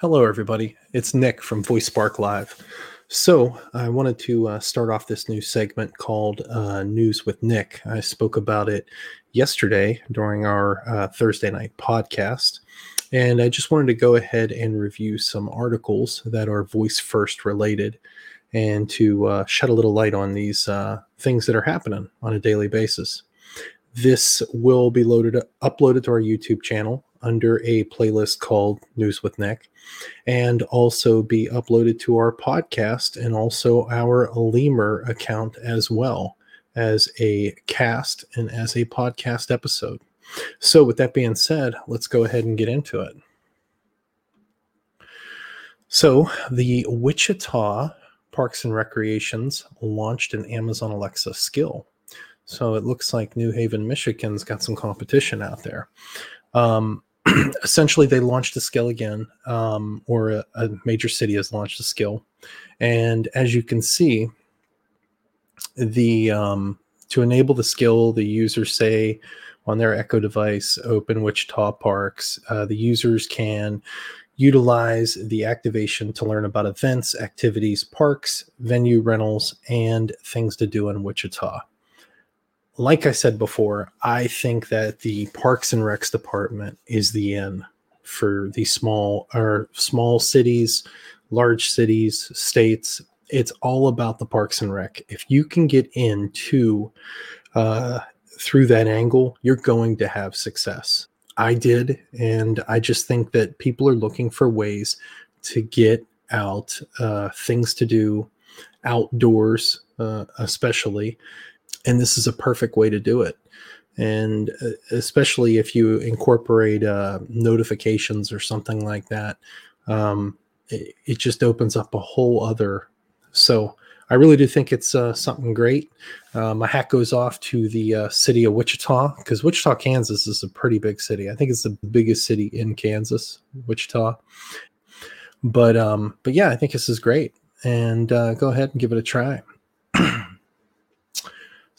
Hello, everybody. It's Nick from Voice Spark Live. So, I wanted to uh, start off this new segment called uh, News with Nick. I spoke about it yesterday during our uh, Thursday night podcast. And I just wanted to go ahead and review some articles that are voice first related and to uh, shed a little light on these uh, things that are happening on a daily basis. This will be loaded uploaded to our YouTube channel under a playlist called News with Nick and also be uploaded to our podcast and also our Lemur account as well as a cast and as a podcast episode. So, with that being said, let's go ahead and get into it. So, the Wichita Parks and Recreations launched an Amazon Alexa skill. So, it looks like New Haven, Michigan's got some competition out there. Um, essentially they launched a skill again, um, or a, a, major city has launched a skill, and as you can see, the um, to enable the skill, the users say on their Echo device, open Wichita Parks. Uh, the users can utilize the activation to learn about events, activities, parks, venue rentals, and things to do in Wichita like I said before, I think that the Parks and Recs department is the end for the small or small cities, large cities, states. It's all about the Parks and Rec. If you can get into uh, through that angle, you're going to have success. I did, and I just think that people are looking for ways to get out, uh, things to do outdoors, uh, especially and this is a perfect way to do it. And uh, especially if you incorporate uh, notifications or something like that um, it, it, just opens up a whole other so i really do think it's uh, something great. Uh, my hat goes off to the uh, city of wichita because wichita kansas is a pretty big city. I think it's the biggest city in kansas wichita. But um but yeah i think this is great. And uh, go ahead and give it a try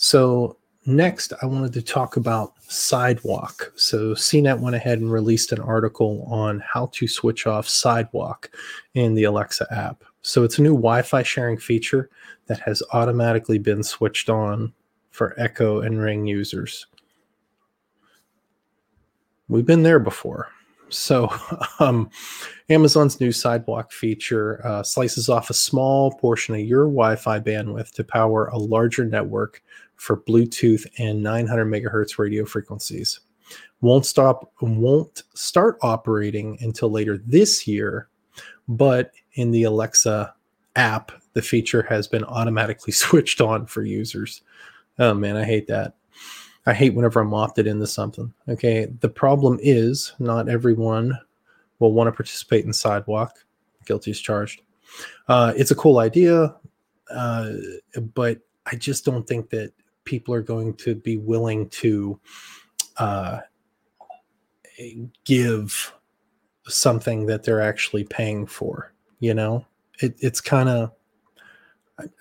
so next, I wanted to talk about Sidewalk. So CNET went ahead and released an article on how to switch off Sidewalk in the Alexa app. So it's a new Wi-Fi sharing feature that has automatically been switched on for Echo and Ring users. We've been there before. So, um, Amazon's new Sidewalk feature uh, slices off a small portion of your Wi Fi bandwidth to power a larger network for Bluetooth and 900 megahertz radio frequencies. Won't stop won't start operating until later this year, but in the Alexa app, the feature has been automatically switched on for users. Oh man, I hate that. I hate whenever I'm opted into something. Okay, the problem is not everyone will want to participate in Sidewalk. Guilty is charged. Uh, it's a cool idea, uh, but I just don't think that people are going to be willing to uh, give something that they're actually paying for. You know, it, it's kind of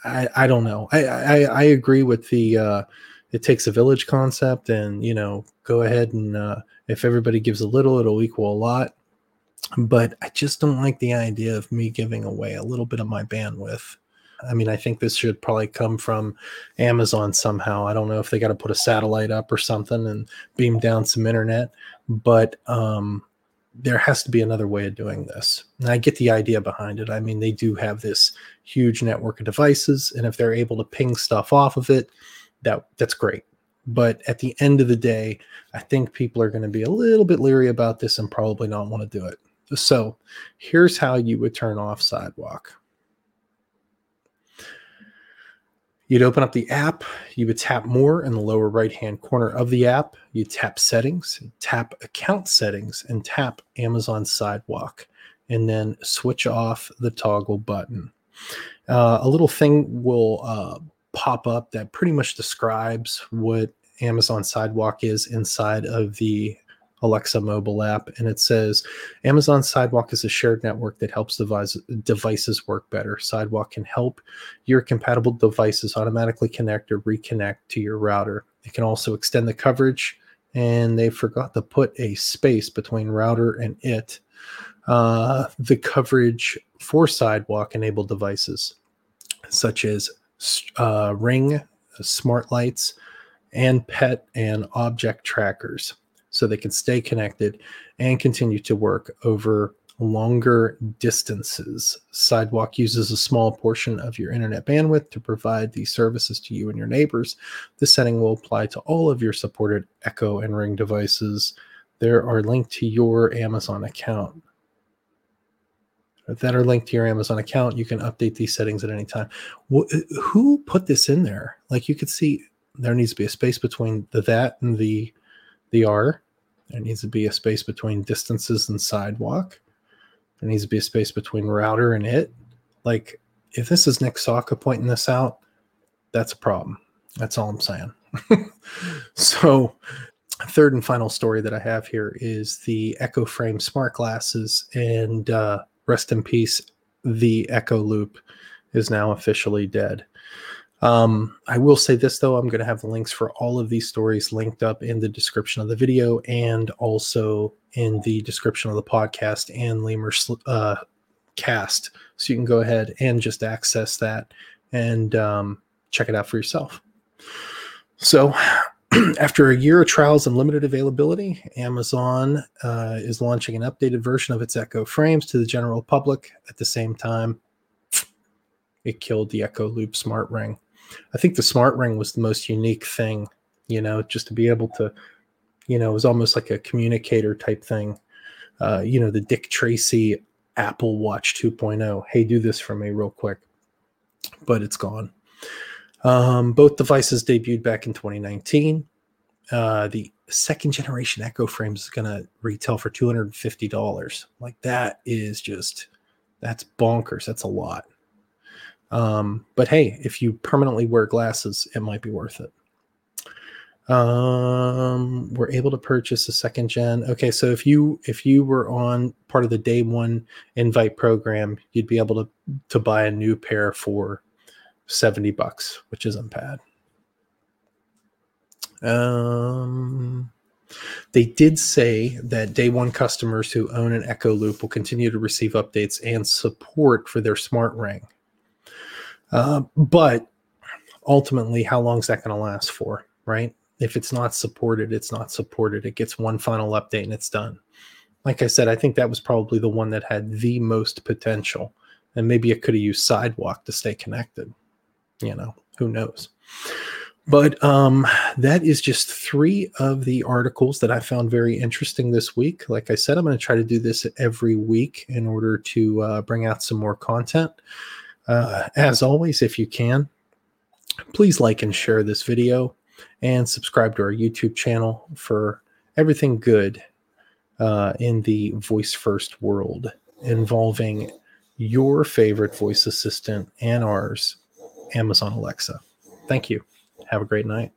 I, I don't know. I, I, I agree with the uh, it takes a village concept, and you know, go ahead and uh, if everybody gives a little, it'll equal a lot. But I just don't like the idea of me giving away a little bit of my bandwidth I mean, I think this should probably come from Amazon somehow. I don't know if they got to put a satellite up or something and beam down some internet, but um, there has to be another way of doing this. And I get the idea behind it. I mean, they do have this huge network of devices, and if they're able to ping stuff off of it, that that's great. But at the end of the day, I think people are going to be a little bit leery about this and probably not want to do it. So here's how you would turn off Sidewalk. You'd open up the app, you would tap more in the lower right hand corner of the app. You tap settings, tap account settings, and tap Amazon Sidewalk, and then switch off the toggle button. Uh, a little thing will uh, pop up that pretty much describes what Amazon Sidewalk is inside of the Alexa mobile app, and it says Amazon Sidewalk is a shared network that helps device, devices work better. Sidewalk can help your compatible devices automatically connect or reconnect to your router. It can also extend the coverage, and they forgot to put a space between router and it. uh, the coverage for sidewalk enabled devices such as uh, ring, smart lights, and pet and object trackers so they can stay connected and continue to work over longer distances. Sidewalk uses a small portion of your internet bandwidth to provide these services to you and your neighbors. This setting will apply to all of your supported Echo and Ring devices. There are linked to your Amazon account. That are linked to your Amazon account. You can update these settings at any time. Who put this in there? Like you could see, there needs to be a space between the that and the the R. There needs to be a space between distances and sidewalk. There needs to be a space between router and it. Like, if this is Nick Saka pointing this out, that's a problem. That's all I'm saying. so, third and final story that I have here is the Echo Frame smart glasses, and uh, rest in peace, the Echo Loop is now officially dead. Um, I will say this though, I'm going to have the links for all of these stories linked up in the description of the video and also in the description of the podcast and Lemur uh, cast. So you can go ahead and just access that and um, check it out for yourself. So, after a year of trials and limited availability, Amazon uh, is launching an updated version of its Echo frames to the general public. At the same time, it killed the Echo Loop Smart Ring. I think the smart ring was the most unique thing, you know, just to be able to, you know, it was almost like a communicator type thing. Uh, you know, the Dick Tracy Apple Watch 2.0. Hey, do this for me real quick. But it's gone. Um, both devices debuted back in 2019. Uh, the second generation Echo frames is going to retail for $250. Like that is just, that's bonkers. That's a lot. Um, but hey, if you permanently wear glasses, it might be worth it. Um, we're able to purchase a second gen. Okay, so if you if you were on part of the day one invite program, you'd be able to to buy a new pair for 70 bucks, which isn't bad. Um, they did say that day one customers who own an Echo Loop will continue to receive updates and support for their smart ring. Uh, but ultimately, how long is that going to last for, right? If it's not supported, it's not supported. It gets one final update and it's done. Like I said, I think that was probably the one that had the most potential. And maybe it could have used Sidewalk to stay connected. You know, who knows? But um, that is just three of the articles that I found very interesting this week. Like I said, I'm going to try to do this every week in order to uh, bring out some more content. Uh, as always, if you can, please like and share this video and subscribe to our YouTube channel for everything good uh, in the voice first world involving your favorite voice assistant and ours, Amazon Alexa. Thank you. Have a great night.